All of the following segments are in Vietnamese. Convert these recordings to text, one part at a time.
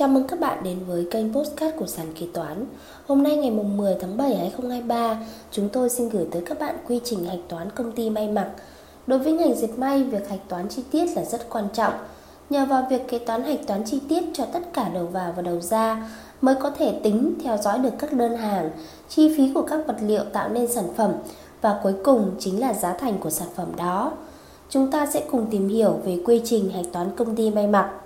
Chào mừng các bạn đến với kênh Postcard của Sàn Kế Toán. Hôm nay ngày 10 tháng 7 2023 Chúng tôi xin gửi tới các bạn quy trình hạch toán công ty may mặc. Đối với ngành dệt may, việc hạch toán chi tiết là rất quan trọng. Nhờ vào việc kế toán hạch toán chi tiết cho tất cả đầu vào và đầu ra Mới có thể tính, theo dõi được các đơn hàng, chi phí của các vật liệu tạo nên sản phẩm Và cuối cùng chính là giá thành của sản phẩm đó. Chúng ta sẽ cùng tìm hiểu về quy trình hạch toán công ty may mặc.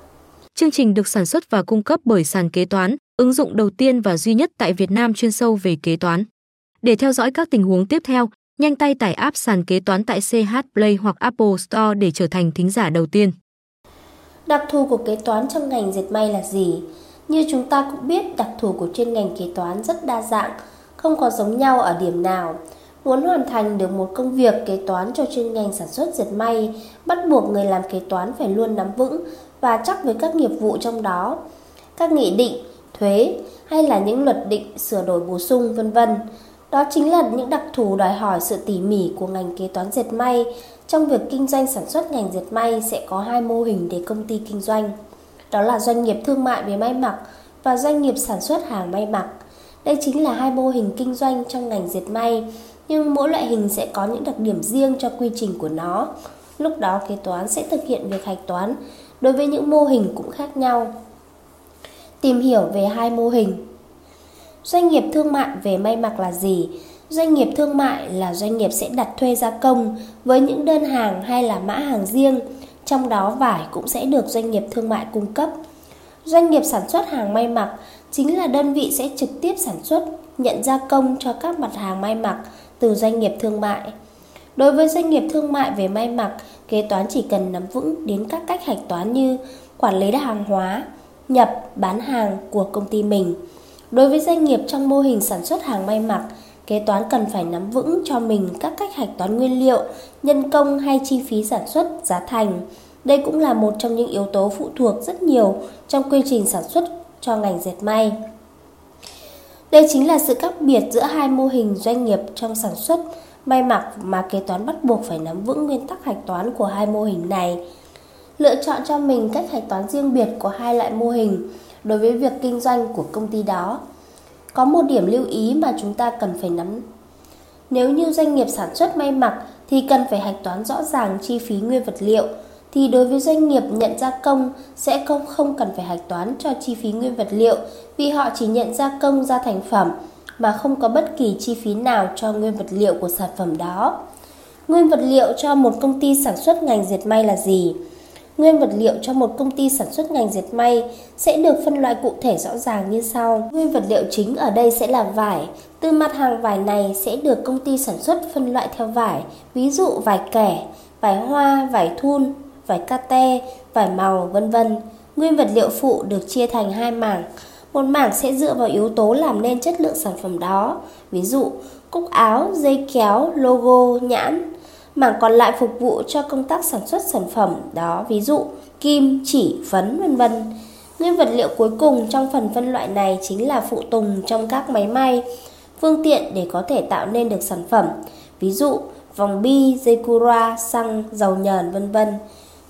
Chương trình được sản xuất và cung cấp bởi sàn kế toán, ứng dụng đầu tiên và duy nhất tại Việt Nam chuyên sâu về kế toán. Để theo dõi các tình huống tiếp theo, nhanh tay tải app sàn kế toán tại CH Play hoặc Apple Store để trở thành thính giả đầu tiên. Đặc thù của kế toán trong ngành dệt may là gì? Như chúng ta cũng biết, đặc thù của chuyên ngành kế toán rất đa dạng, không có giống nhau ở điểm nào. Muốn hoàn thành được một công việc kế toán cho chuyên ngành sản xuất dệt may, bắt buộc người làm kế toán phải luôn nắm vững và chắc với các nghiệp vụ trong đó, các nghị định, thuế hay là những luật định sửa đổi bổ sung vân vân. Đó chính là những đặc thù đòi hỏi sự tỉ mỉ của ngành kế toán dệt may. Trong việc kinh doanh sản xuất ngành dệt may sẽ có hai mô hình để công ty kinh doanh. Đó là doanh nghiệp thương mại về may mặc và doanh nghiệp sản xuất hàng may mặc. Đây chính là hai mô hình kinh doanh trong ngành dệt may, nhưng mỗi loại hình sẽ có những đặc điểm riêng cho quy trình của nó. Lúc đó kế toán sẽ thực hiện việc hạch toán đối với những mô hình cũng khác nhau. Tìm hiểu về hai mô hình. Doanh nghiệp thương mại về may mặc là gì? Doanh nghiệp thương mại là doanh nghiệp sẽ đặt thuê gia công với những đơn hàng hay là mã hàng riêng, trong đó vải cũng sẽ được doanh nghiệp thương mại cung cấp. Doanh nghiệp sản xuất hàng may mặc chính là đơn vị sẽ trực tiếp sản xuất, nhận gia công cho các mặt hàng may mặc từ doanh nghiệp thương mại. Đối với doanh nghiệp thương mại về may mặc, kế toán chỉ cần nắm vững đến các cách hạch toán như quản lý hàng hóa, nhập, bán hàng của công ty mình. Đối với doanh nghiệp trong mô hình sản xuất hàng may mặc, kế toán cần phải nắm vững cho mình các cách hạch toán nguyên liệu, nhân công hay chi phí sản xuất, giá thành. Đây cũng là một trong những yếu tố phụ thuộc rất nhiều trong quy trình sản xuất cho ngành dệt may. Đây chính là sự khác biệt giữa hai mô hình doanh nghiệp trong sản xuất may mặc mà kế toán bắt buộc phải nắm vững nguyên tắc hạch toán của hai mô hình này. Lựa chọn cho mình cách hạch toán riêng biệt của hai loại mô hình đối với việc kinh doanh của công ty đó. Có một điểm lưu ý mà chúng ta cần phải nắm. Nếu như doanh nghiệp sản xuất may mặc thì cần phải hạch toán rõ ràng chi phí nguyên vật liệu, thì đối với doanh nghiệp nhận gia công sẽ không không cần phải hạch toán cho chi phí nguyên vật liệu vì họ chỉ nhận gia công ra thành phẩm mà không có bất kỳ chi phí nào cho nguyên vật liệu của sản phẩm đó. Nguyên vật liệu cho một công ty sản xuất ngành dệt may là gì? Nguyên vật liệu cho một công ty sản xuất ngành dệt may sẽ được phân loại cụ thể rõ ràng như sau. Nguyên vật liệu chính ở đây sẽ là vải. Từ mặt hàng vải này sẽ được công ty sản xuất phân loại theo vải, ví dụ vải kẻ, vải hoa, vải thun, vải kate, vải màu, vân vân. Nguyên vật liệu phụ được chia thành hai mảng. Một mảng sẽ dựa vào yếu tố làm nên chất lượng sản phẩm đó, ví dụ cúc áo, dây kéo, logo, nhãn. Mảng còn lại phục vụ cho công tác sản xuất sản phẩm đó, ví dụ kim, chỉ, phấn, vân vân. Nguyên vật liệu cuối cùng trong phần phân loại này chính là phụ tùng trong các máy may, phương tiện để có thể tạo nên được sản phẩm, ví dụ vòng bi, dây cura, xăng, dầu nhờn, vân vân.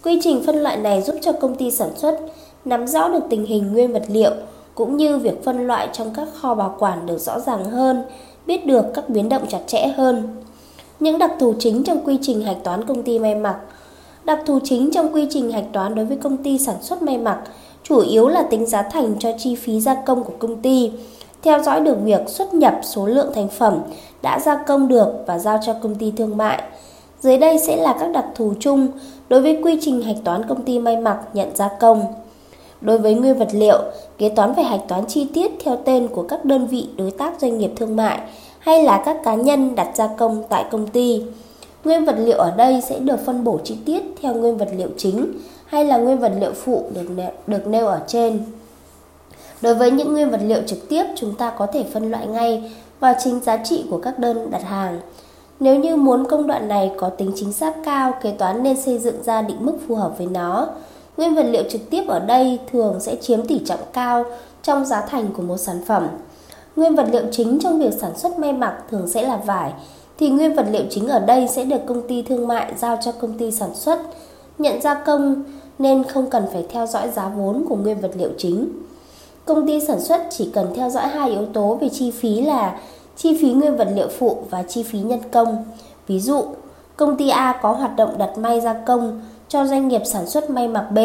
Quy trình phân loại này giúp cho công ty sản xuất nắm rõ được tình hình nguyên vật liệu, cũng như việc phân loại trong các kho bảo quản được rõ ràng hơn, biết được các biến động chặt chẽ hơn. Những đặc thù chính trong quy trình hạch toán công ty may mặc Đặc thù chính trong quy trình hạch toán đối với công ty sản xuất may mặc chủ yếu là tính giá thành cho chi phí gia công của công ty, theo dõi được việc xuất nhập số lượng thành phẩm đã gia công được và giao cho công ty thương mại. Dưới đây sẽ là các đặc thù chung đối với quy trình hạch toán công ty may mặc nhận gia công. Đối với nguyên vật liệu, kế toán phải hạch toán chi tiết theo tên của các đơn vị đối tác doanh nghiệp thương mại hay là các cá nhân đặt gia công tại công ty. Nguyên vật liệu ở đây sẽ được phân bổ chi tiết theo nguyên vật liệu chính hay là nguyên vật liệu phụ được nêu, được nêu ở trên. Đối với những nguyên vật liệu trực tiếp, chúng ta có thể phân loại ngay vào chính giá trị của các đơn đặt hàng. Nếu như muốn công đoạn này có tính chính xác cao, kế toán nên xây dựng ra định mức phù hợp với nó. Nguyên vật liệu trực tiếp ở đây thường sẽ chiếm tỷ trọng cao trong giá thành của một sản phẩm. Nguyên vật liệu chính trong việc sản xuất may mặc thường sẽ là vải, thì nguyên vật liệu chính ở đây sẽ được công ty thương mại giao cho công ty sản xuất, nhận gia công nên không cần phải theo dõi giá vốn của nguyên vật liệu chính. Công ty sản xuất chỉ cần theo dõi hai yếu tố về chi phí là chi phí nguyên vật liệu phụ và chi phí nhân công. Ví dụ, công ty A có hoạt động đặt may gia công cho doanh nghiệp sản xuất may mặc B.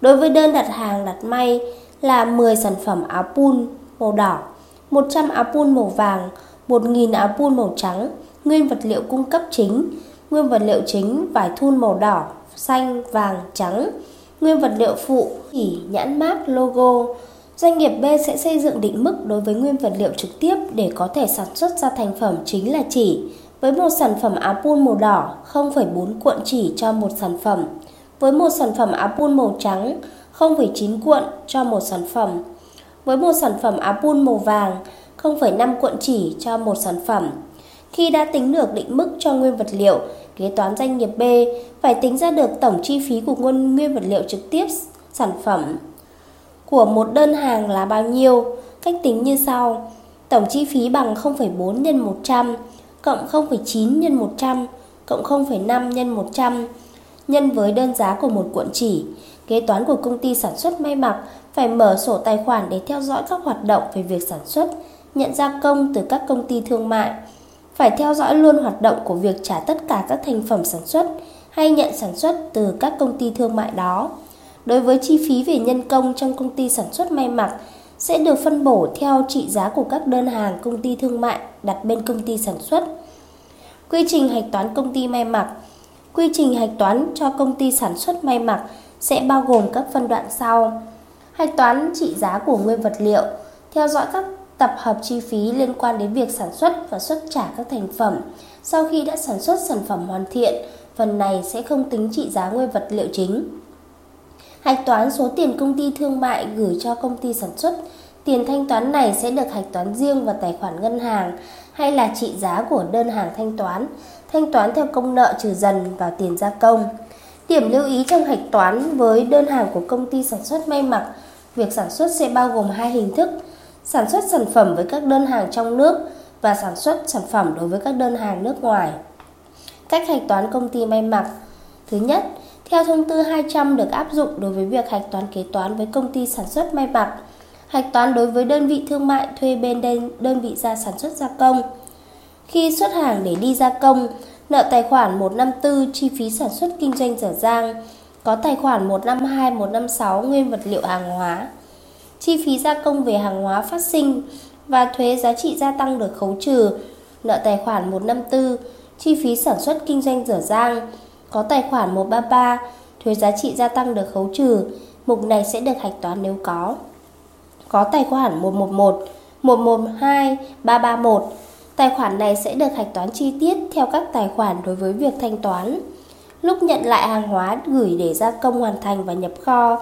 Đối với đơn đặt hàng đặt may là 10 sản phẩm áo pun màu đỏ, 100 áo pun màu vàng, 1.000 áo pun màu trắng, nguyên vật liệu cung cấp chính, nguyên vật liệu chính vải thun màu đỏ, xanh, vàng, trắng, nguyên vật liệu phụ, chỉ nhãn mác, logo. Doanh nghiệp B sẽ xây dựng định mức đối với nguyên vật liệu trực tiếp để có thể sản xuất ra thành phẩm chính là chỉ. Với một sản phẩm áo pun màu đỏ, 0,4 cuộn chỉ cho một sản phẩm. Với một sản phẩm áo pun màu trắng, 0,9 cuộn cho một sản phẩm. Với một sản phẩm áo pun màu vàng, 0,5 cuộn chỉ cho một sản phẩm. Khi đã tính được định mức cho nguyên vật liệu, kế toán doanh nghiệp B phải tính ra được tổng chi phí của nguyên nguyên vật liệu trực tiếp sản phẩm của một đơn hàng là bao nhiêu. Cách tính như sau. Tổng chi phí bằng 0,4 x 100 cộng 0,9 x 100 cộng 0,5 x 100 nhân với đơn giá của một cuộn chỉ. Kế toán của công ty sản xuất may mặc phải mở sổ tài khoản để theo dõi các hoạt động về việc sản xuất, nhận gia công từ các công ty thương mại. Phải theo dõi luôn hoạt động của việc trả tất cả các thành phẩm sản xuất hay nhận sản xuất từ các công ty thương mại đó. Đối với chi phí về nhân công trong công ty sản xuất may mặc sẽ được phân bổ theo trị giá của các đơn hàng công ty thương mại đặt bên công ty sản xuất. Quy trình hạch toán công ty may mặc Quy trình hạch toán cho công ty sản xuất may mặc sẽ bao gồm các phân đoạn sau. Hạch toán trị giá của nguyên vật liệu, theo dõi các tập hợp chi phí liên quan đến việc sản xuất và xuất trả các thành phẩm. Sau khi đã sản xuất sản phẩm hoàn thiện, phần này sẽ không tính trị giá nguyên vật liệu chính. Hạch toán số tiền công ty thương mại gửi cho công ty sản xuất, tiền thanh toán này sẽ được hạch toán riêng vào tài khoản ngân hàng hay là trị giá của đơn hàng thanh toán, thanh toán theo công nợ trừ dần vào tiền gia công. Điểm lưu ý trong hạch toán với đơn hàng của công ty sản xuất may mặc, việc sản xuất sẽ bao gồm hai hình thức: sản xuất sản phẩm với các đơn hàng trong nước và sản xuất sản phẩm đối với các đơn hàng nước ngoài. Cách hạch toán công ty may mặc Thứ nhất, theo thông tư 200 được áp dụng đối với việc hạch toán kế toán với công ty sản xuất may mặc, hạch toán đối với đơn vị thương mại thuê bên đơn, đơn vị ra sản xuất gia công. Khi xuất hàng để đi gia công, nợ tài khoản 154 chi phí sản xuất kinh doanh dở dang, có tài khoản 152, 156 nguyên vật liệu hàng hóa. Chi phí gia công về hàng hóa phát sinh và thuế giá trị gia tăng được khấu trừ, nợ tài khoản 154 chi phí sản xuất kinh doanh dở dang, có tài khoản 133, thuế giá trị gia tăng được khấu trừ, mục này sẽ được hạch toán nếu có. Có tài khoản 111, 112, 331, tài khoản này sẽ được hạch toán chi tiết theo các tài khoản đối với việc thanh toán. Lúc nhận lại hàng hóa gửi để gia công hoàn thành và nhập kho,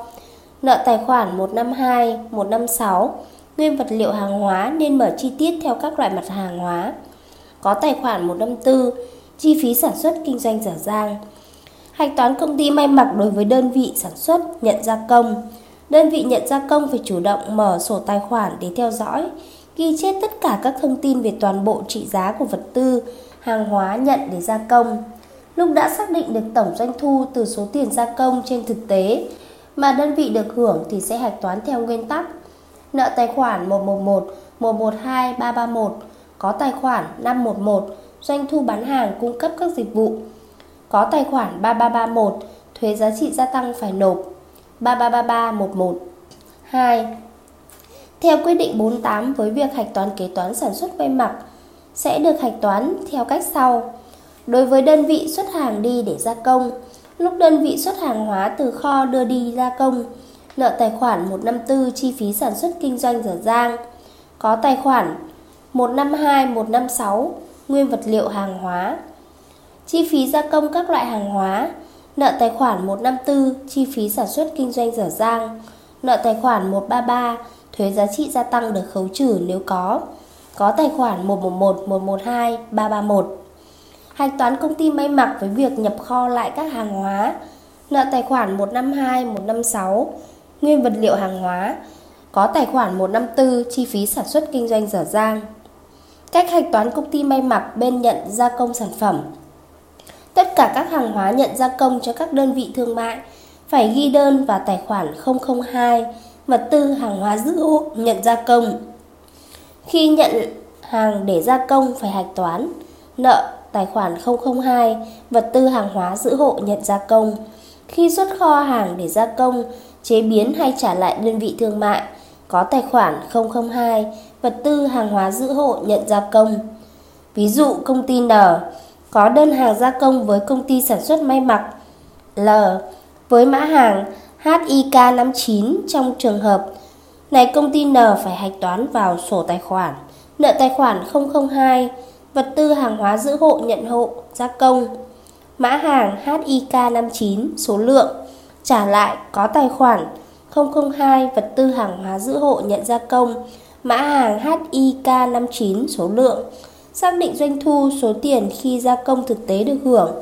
nợ tài khoản 152, 156, nguyên vật liệu hàng hóa nên mở chi tiết theo các loại mặt hàng hóa. Có tài khoản 154, chi phí sản xuất kinh doanh dở dang. Hạch toán công ty may mặc đối với đơn vị sản xuất, nhận gia công. Đơn vị nhận gia công phải chủ động mở sổ tài khoản để theo dõi, ghi chép tất cả các thông tin về toàn bộ trị giá của vật tư, hàng hóa nhận để gia công. Lúc đã xác định được tổng doanh thu từ số tiền gia công trên thực tế mà đơn vị được hưởng thì sẽ hạch toán theo nguyên tắc. Nợ tài khoản 111, 112, 331, có tài khoản 511, doanh thu bán hàng cung cấp các dịch vụ có tài khoản 3331, thuế giá trị gia tăng phải nộp 333311. 2. Theo quyết định 48 với việc hạch toán kế toán sản xuất may mặc sẽ được hạch toán theo cách sau. Đối với đơn vị xuất hàng đi để gia công, lúc đơn vị xuất hàng hóa từ kho đưa đi gia công, nợ tài khoản 154 chi phí sản xuất kinh doanh dở dang, có tài khoản 152, 156 nguyên vật liệu hàng hóa chi phí gia công các loại hàng hóa, nợ tài khoản 154, chi phí sản xuất kinh doanh dở dang, nợ tài khoản 133, thuế giá trị gia tăng được khấu trừ nếu có, có tài khoản 111, 112, 331. Hạch toán công ty may mặc với việc nhập kho lại các hàng hóa, nợ tài khoản 152, 156, nguyên vật liệu hàng hóa, có tài khoản 154, chi phí sản xuất kinh doanh dở dang. Cách hạch toán công ty may mặc bên nhận gia công sản phẩm. Tất cả các hàng hóa nhận gia công cho các đơn vị thương mại phải ghi đơn vào tài khoản 002 vật tư hàng hóa dữ hộ nhận gia công. Khi nhận hàng để gia công phải hạch toán, nợ tài khoản 002, vật tư hàng hóa giữ hộ nhận gia công. Khi xuất kho hàng để gia công, chế biến hay trả lại đơn vị thương mại, có tài khoản 002, vật tư hàng hóa giữ hộ nhận gia công. Ví dụ công ty N có đơn hàng gia công với công ty sản xuất may mặc. L. Với mã hàng HIK59 trong trường hợp này, công ty N phải hạch toán vào sổ tài khoản, nợ tài khoản 002 vật tư hàng hóa giữ hộ, nhận hộ, gia công. Mã hàng HIK59 số lượng, trả lại, có tài khoản 002 vật tư hàng hóa giữ hộ, nhận gia công. Mã hàng HIK59 số lượng xác định doanh thu, số tiền khi gia công thực tế được hưởng.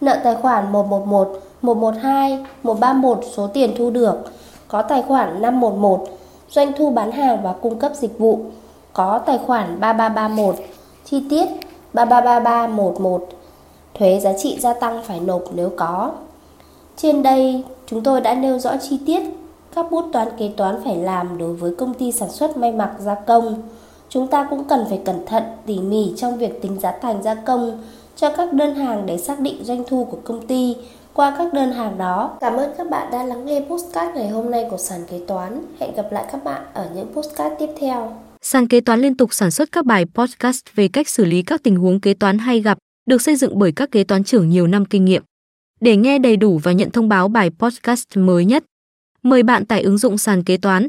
Nợ tài khoản 111 112 131 số tiền thu được. Có tài khoản 511 doanh thu bán hàng và cung cấp dịch vụ. Có tài khoản 3331 chi tiết 333311 thuế giá trị gia tăng phải nộp nếu có. Trên đây, chúng tôi đã nêu rõ chi tiết các bút toán kế toán phải làm đối với công ty sản xuất may mặc gia công chúng ta cũng cần phải cẩn thận tỉ mỉ trong việc tính giá thành gia công cho các đơn hàng để xác định doanh thu của công ty qua các đơn hàng đó. Cảm ơn các bạn đã lắng nghe postcard ngày hôm nay của sàn kế toán. Hẹn gặp lại các bạn ở những postcard tiếp theo. Sàn kế toán liên tục sản xuất các bài podcast về cách xử lý các tình huống kế toán hay gặp, được xây dựng bởi các kế toán trưởng nhiều năm kinh nghiệm. Để nghe đầy đủ và nhận thông báo bài podcast mới nhất, mời bạn tải ứng dụng sàn kế toán,